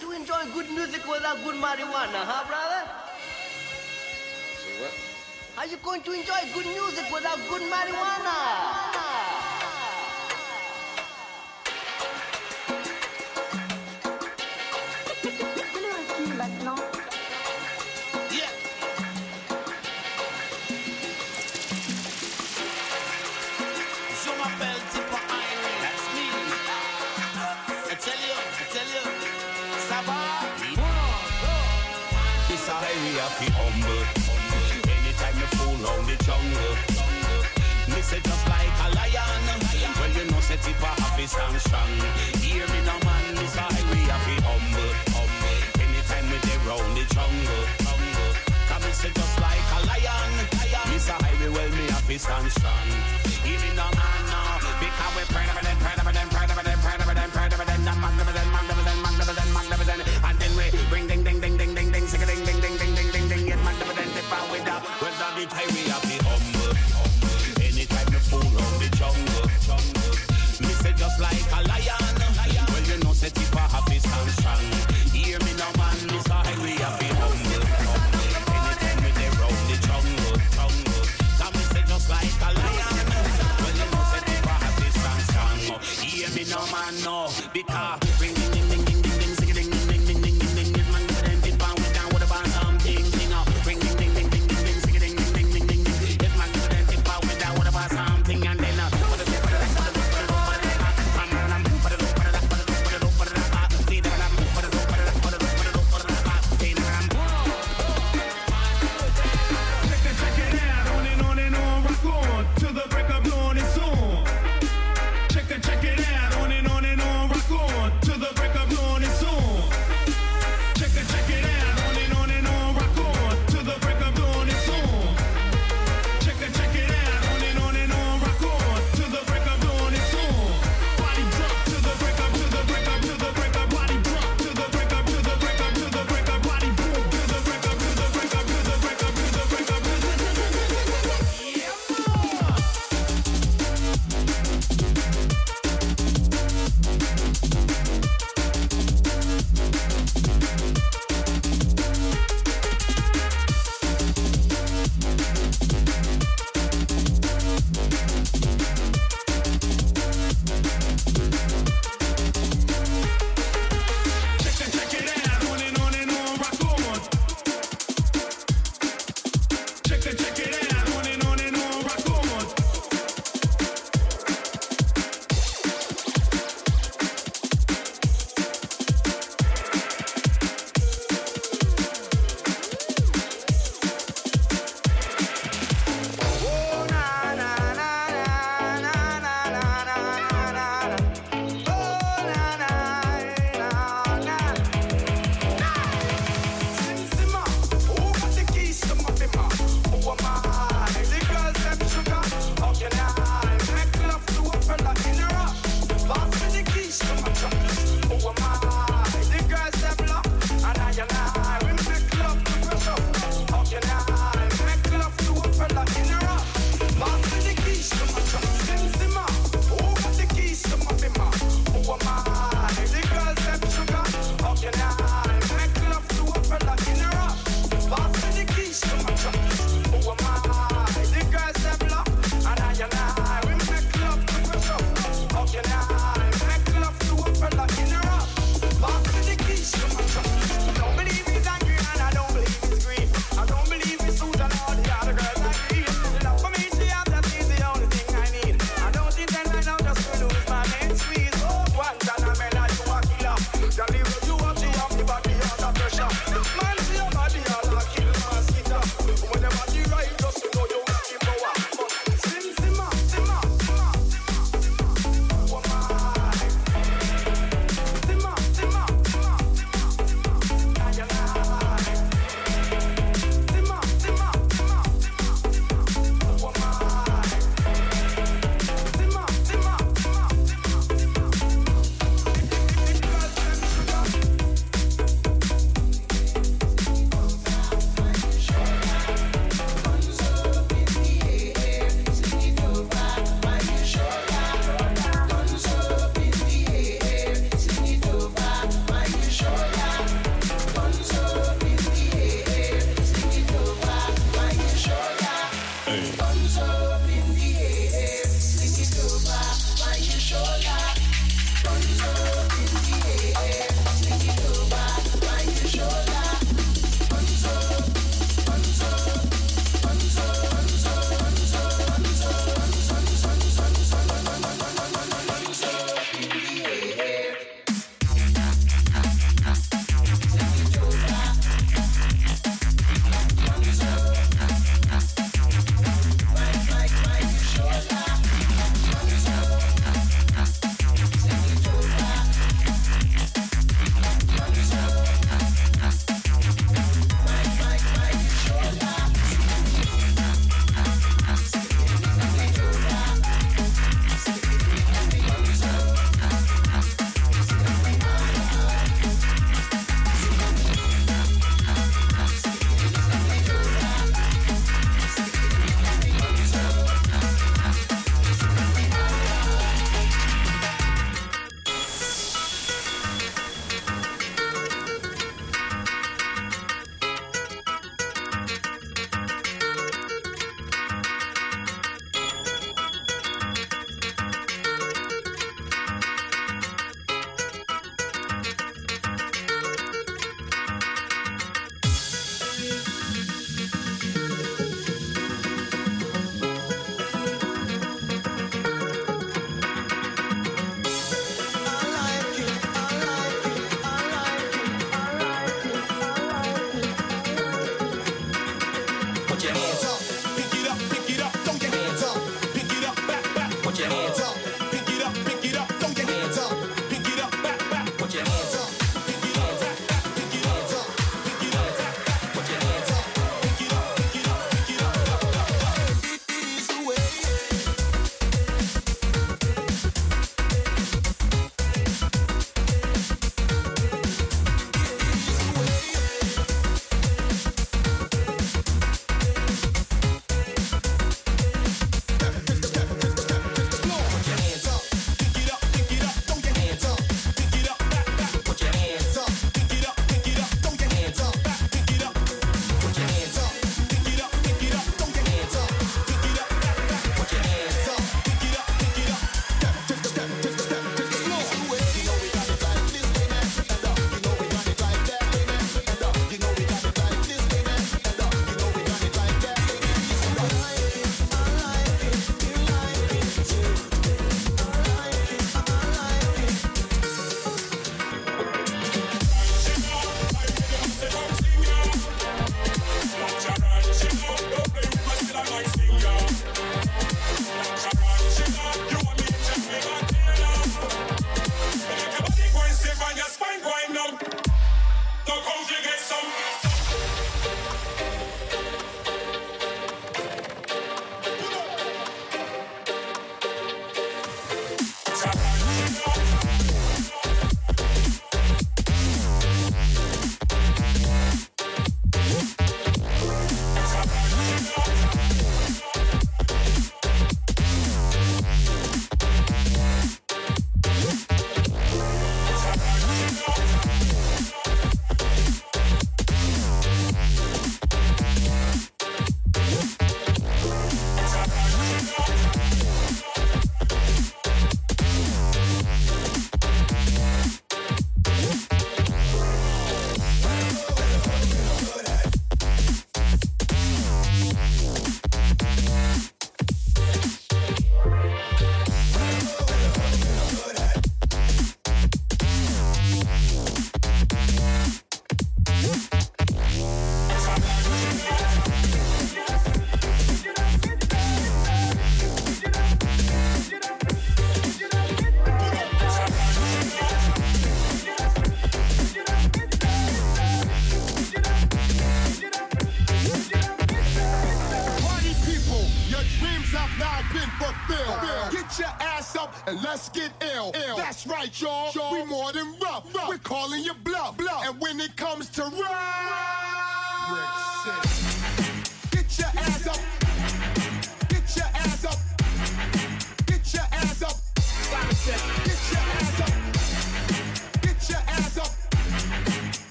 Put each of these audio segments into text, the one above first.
going to enjoy good music without good marijuana, huh, brother? Say what? How you going to enjoy good music without good marijuana? I feel humble. Anytime you fool on the jungle. Me say just like a lion. Well you know say tip a happy stand strong. Hear me now man, this a highway I feel humble. Anytime we dey round the jungle. Come me say just like a lion. This a highway well me happy stand strong. Hear me now man now. Because we proud of them, proud of them, proud of them, proud of them, proud of them. That magnificent, magnificent, no. Because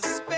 suspect.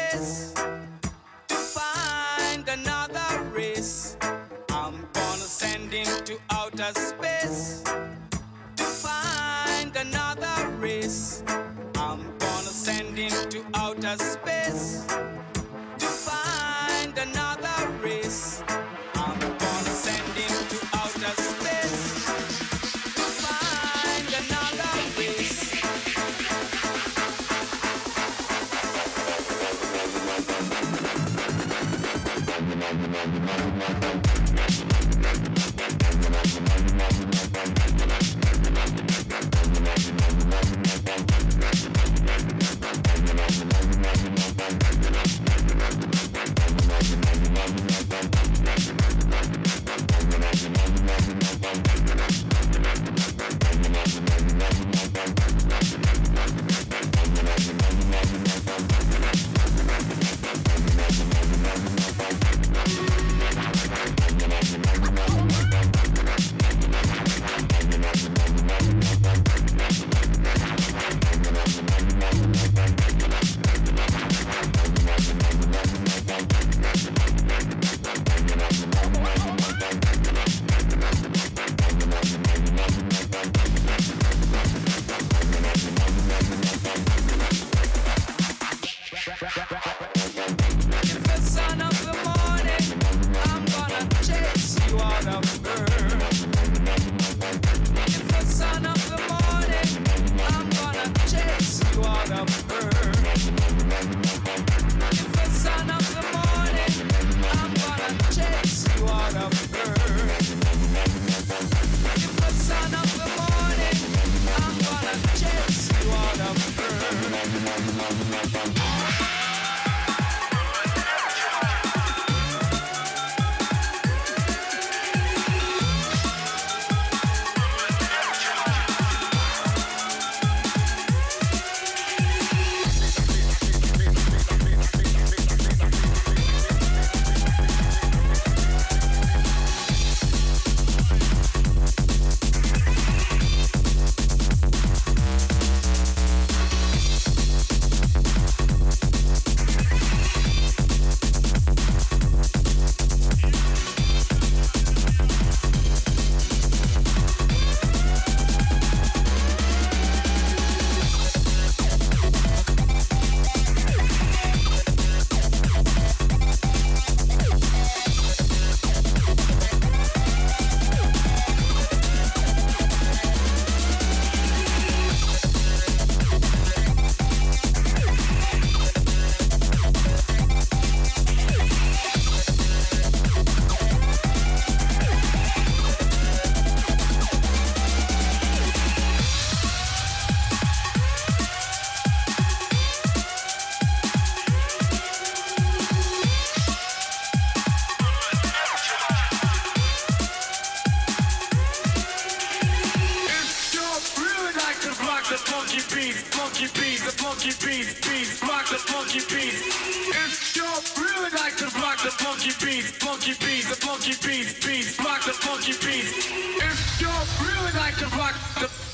If you really like to block the funky beats, funky beats, the funky beats, beats, block the funky beats. If you really like to block the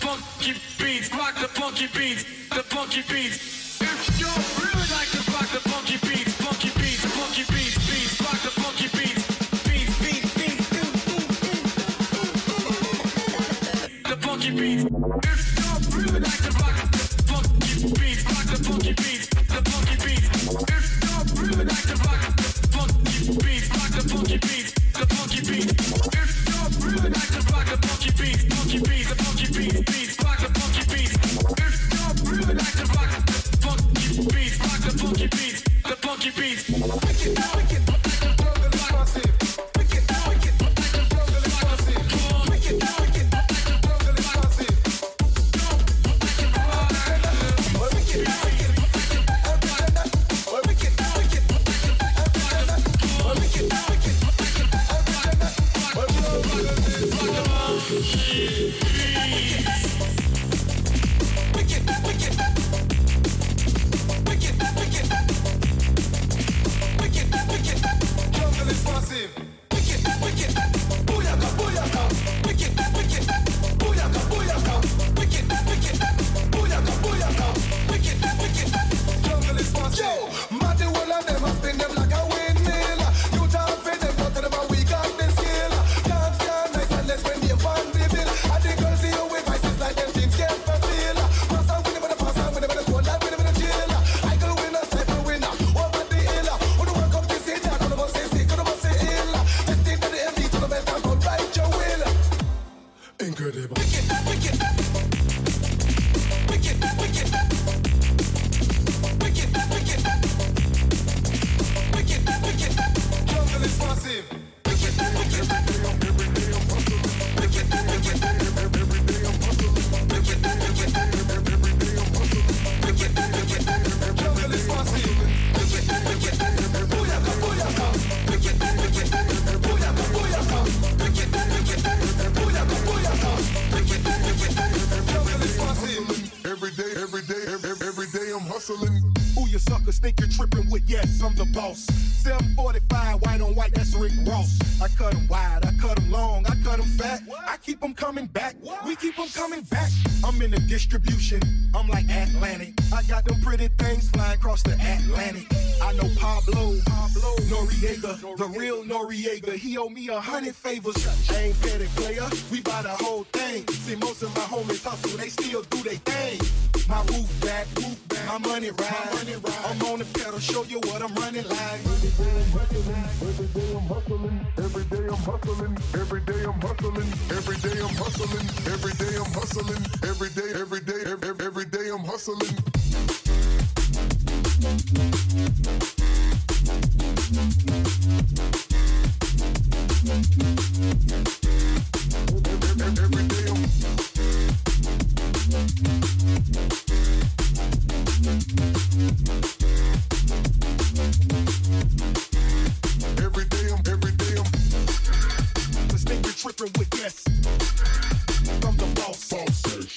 From the boss sausage.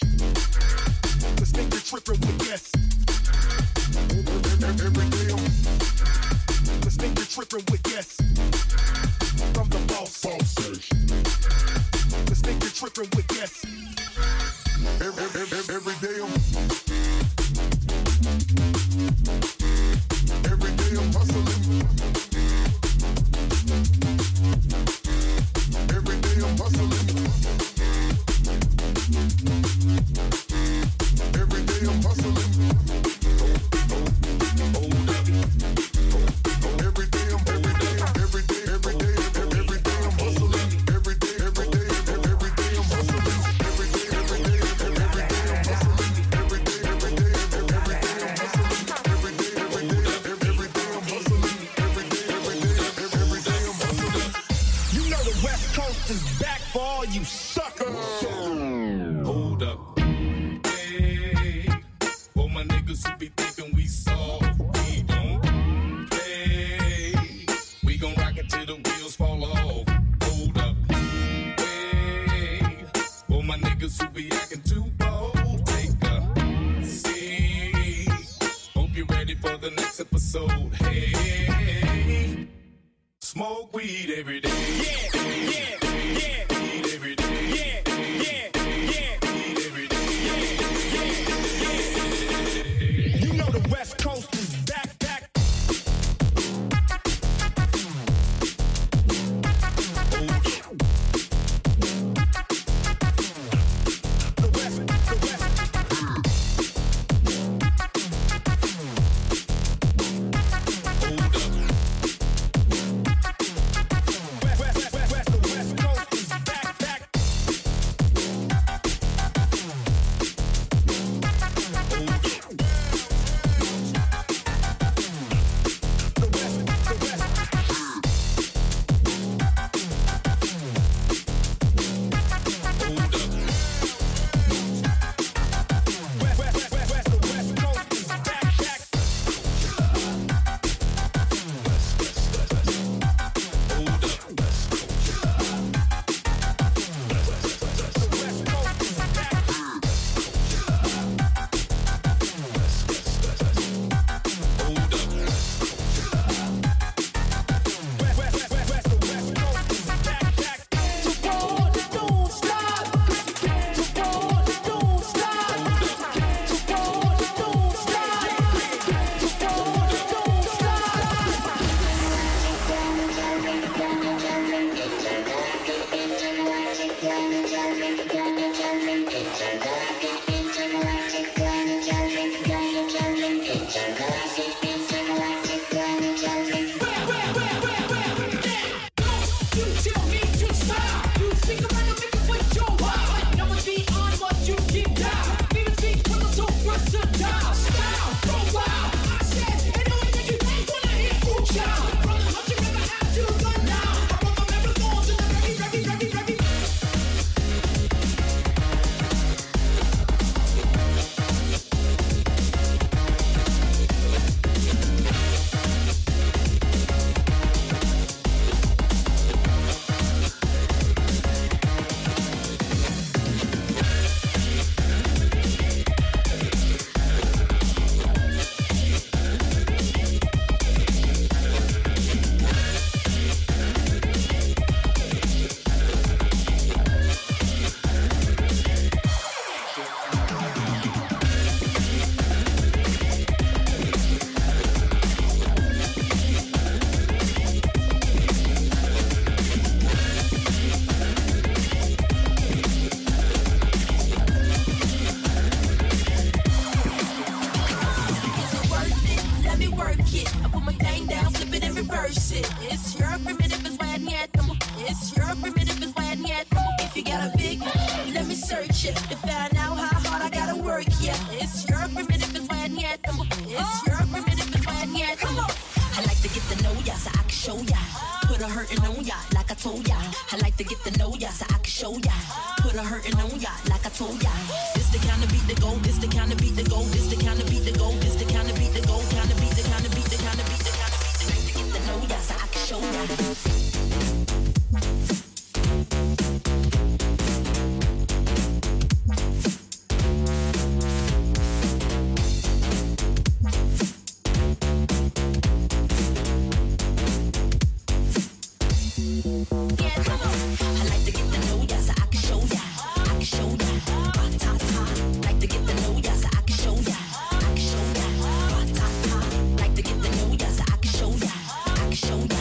This tripping with yes. Every tripping with yes. From the boss tripping with yes. Every, every day.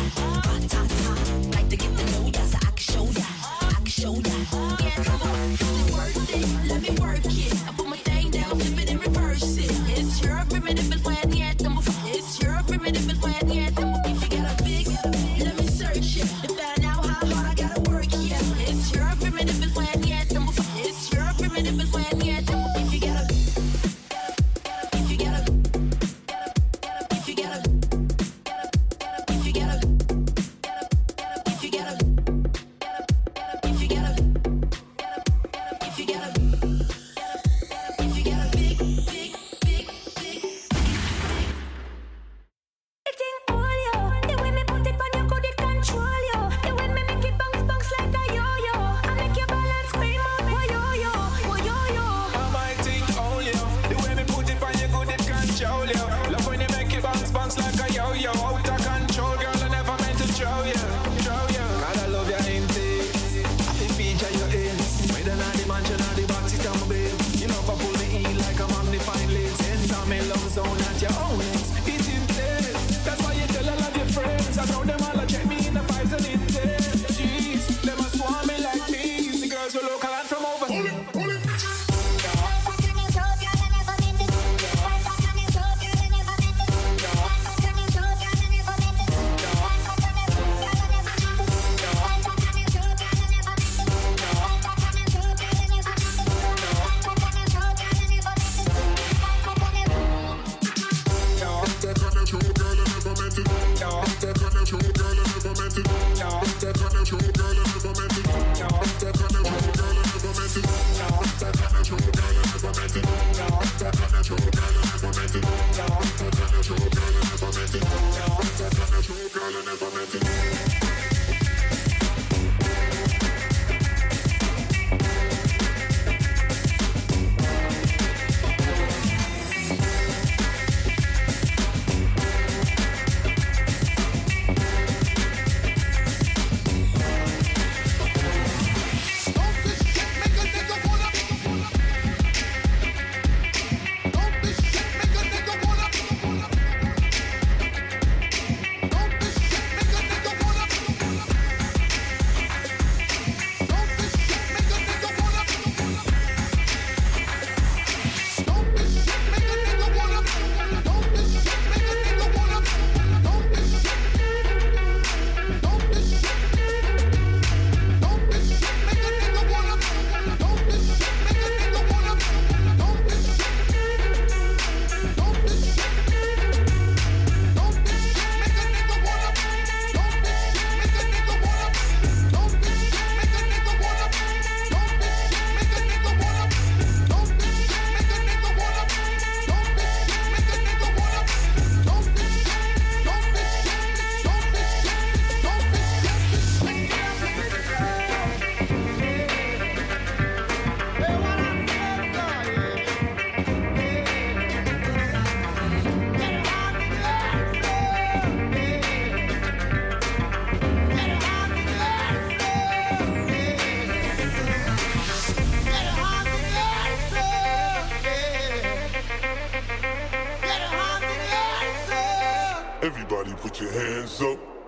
Like to get to put your hands up.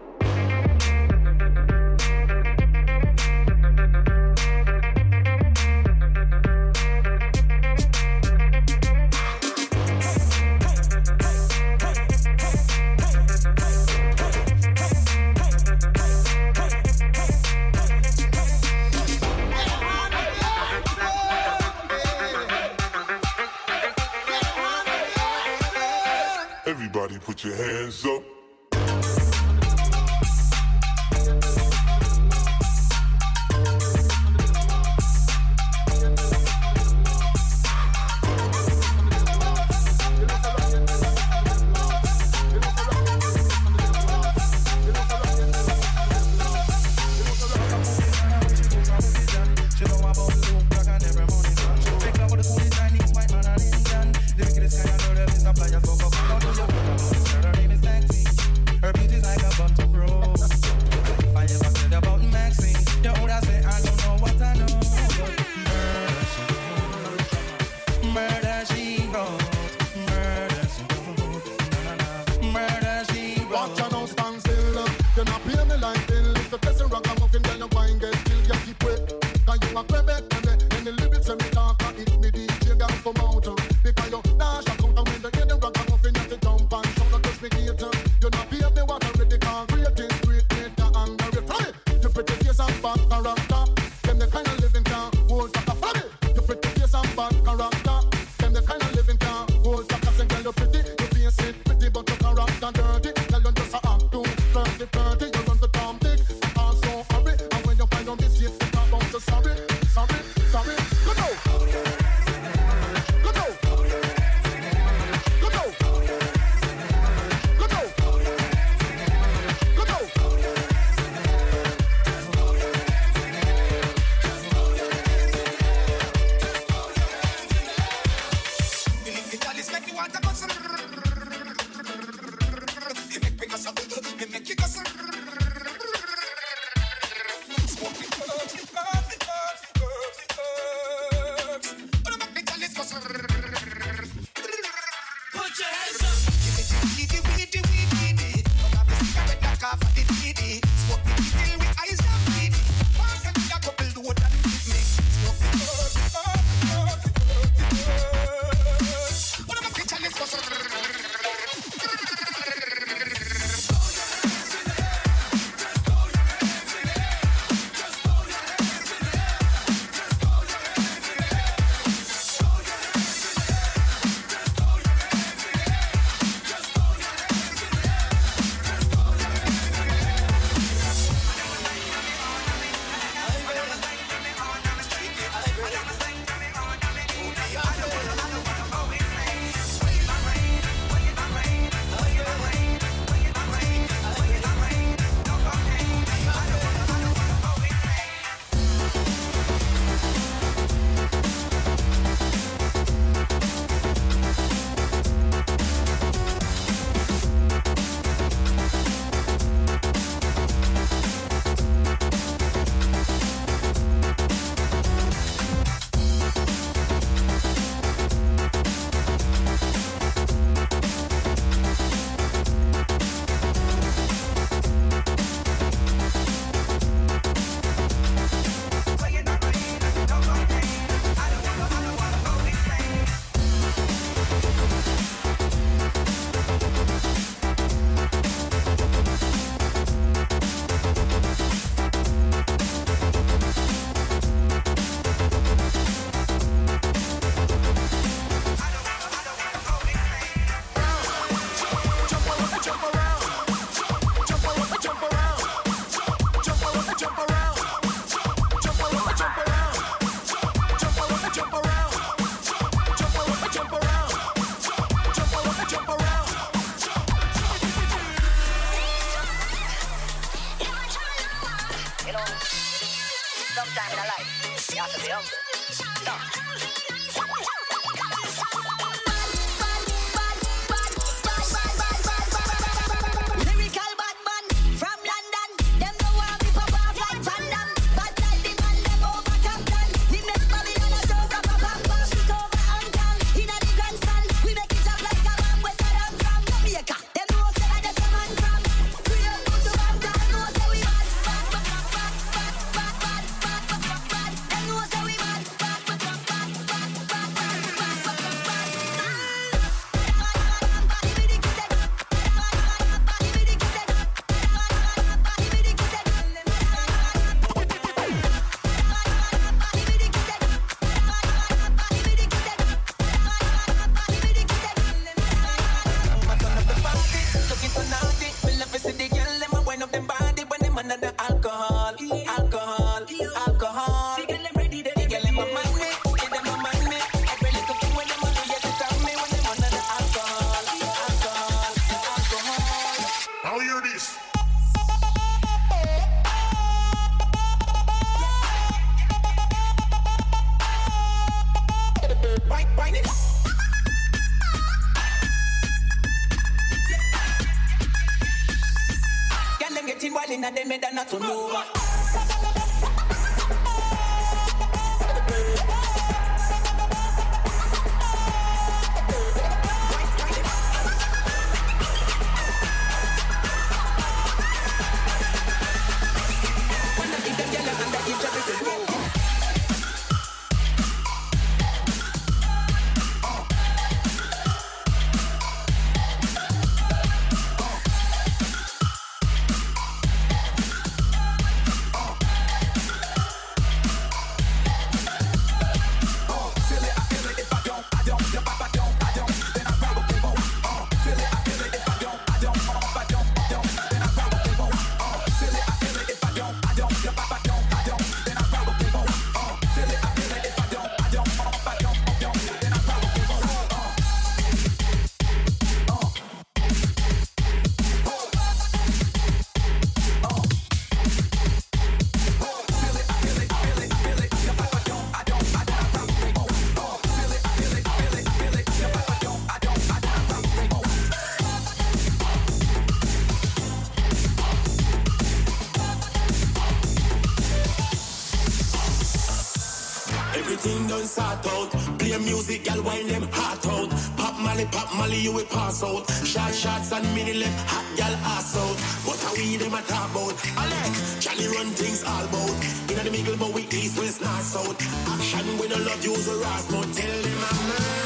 Sort out. Play music, gal wind them heart out. Pop Molly, pop Molly, you will pass out. Shot shots and mini left, hot gal ass out. What are we them a talk about? Alex, Johnny run things all about. In the middle, but we east, west, north, south. Action we no love, use a ras, but tell them I'm murderer.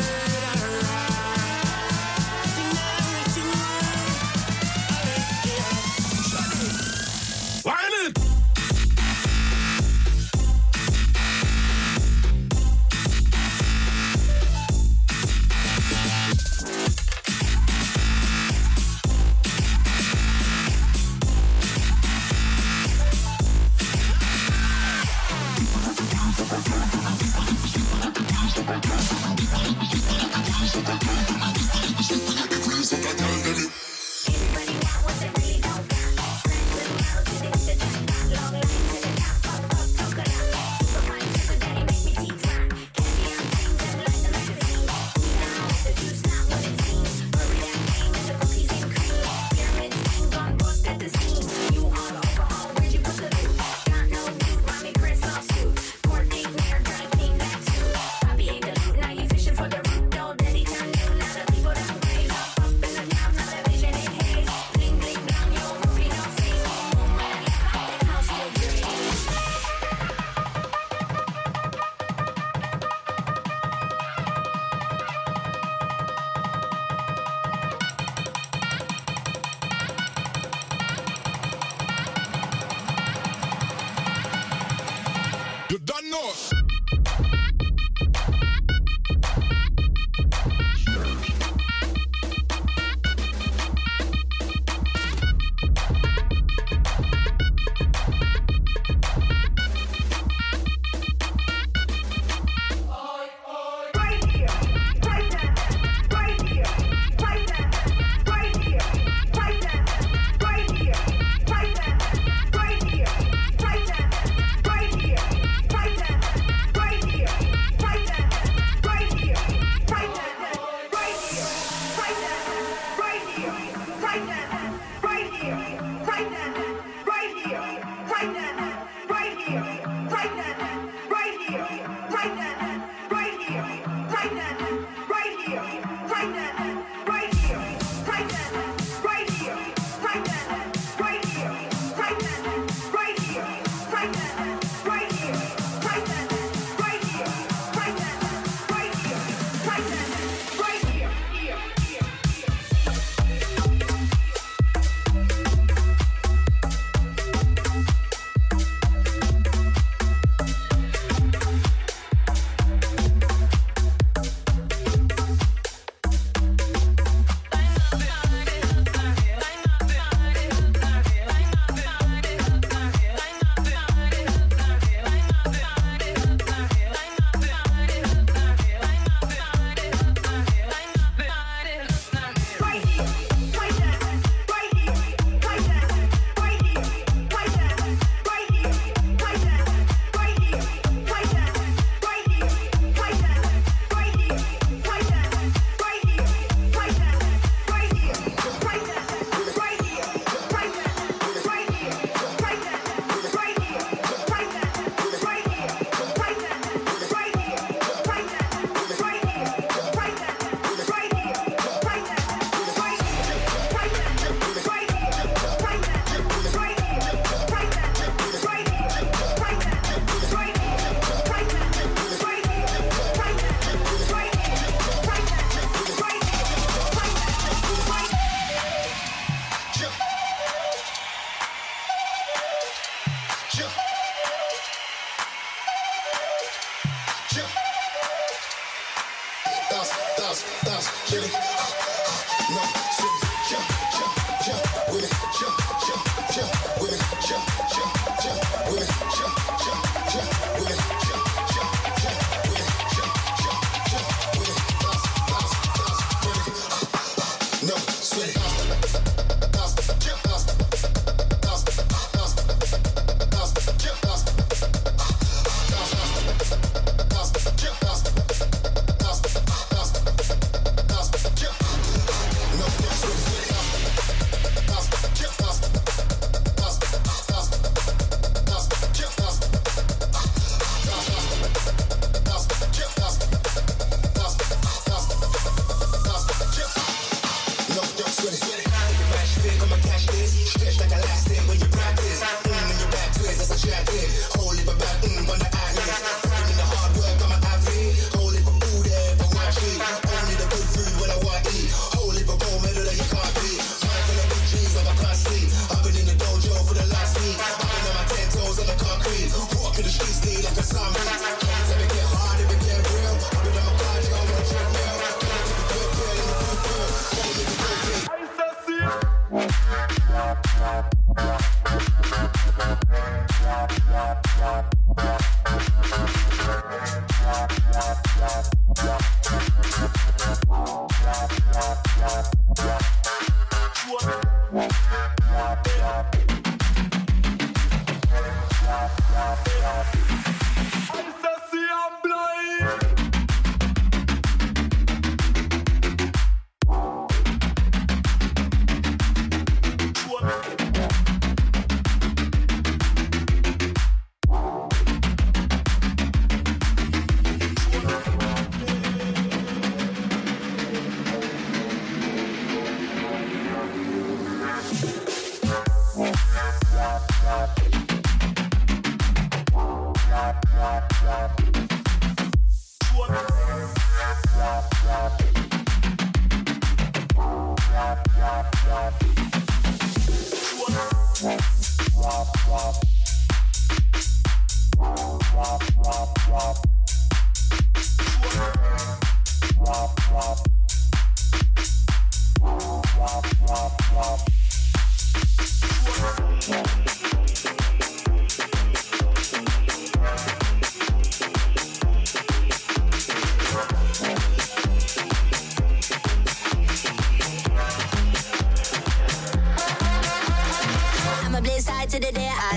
You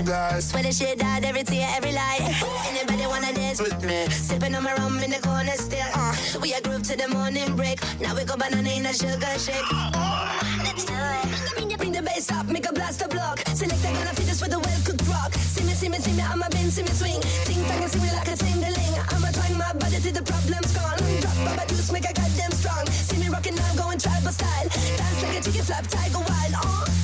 girl. Swear that shit died every tear, every lie. Anybody wanna dance with me? Sipping on my rum in the corner still. Uh, we a group to the morning break. Now we go banana in a sugar shake. Uh, let's do it. Bring the, bring the bass up, make a blast of block. Select a kind of us with a well cooked rock. See me, see me, see me, I'm a bin, see me swing. Sing tang and sing me like a singling. I'ma twang my body till the problem's gone. Drop my juice, make a goddamn strong. See me rocking, I'm going tribal style. Dance like a chicken flap, tiger wild. Uh,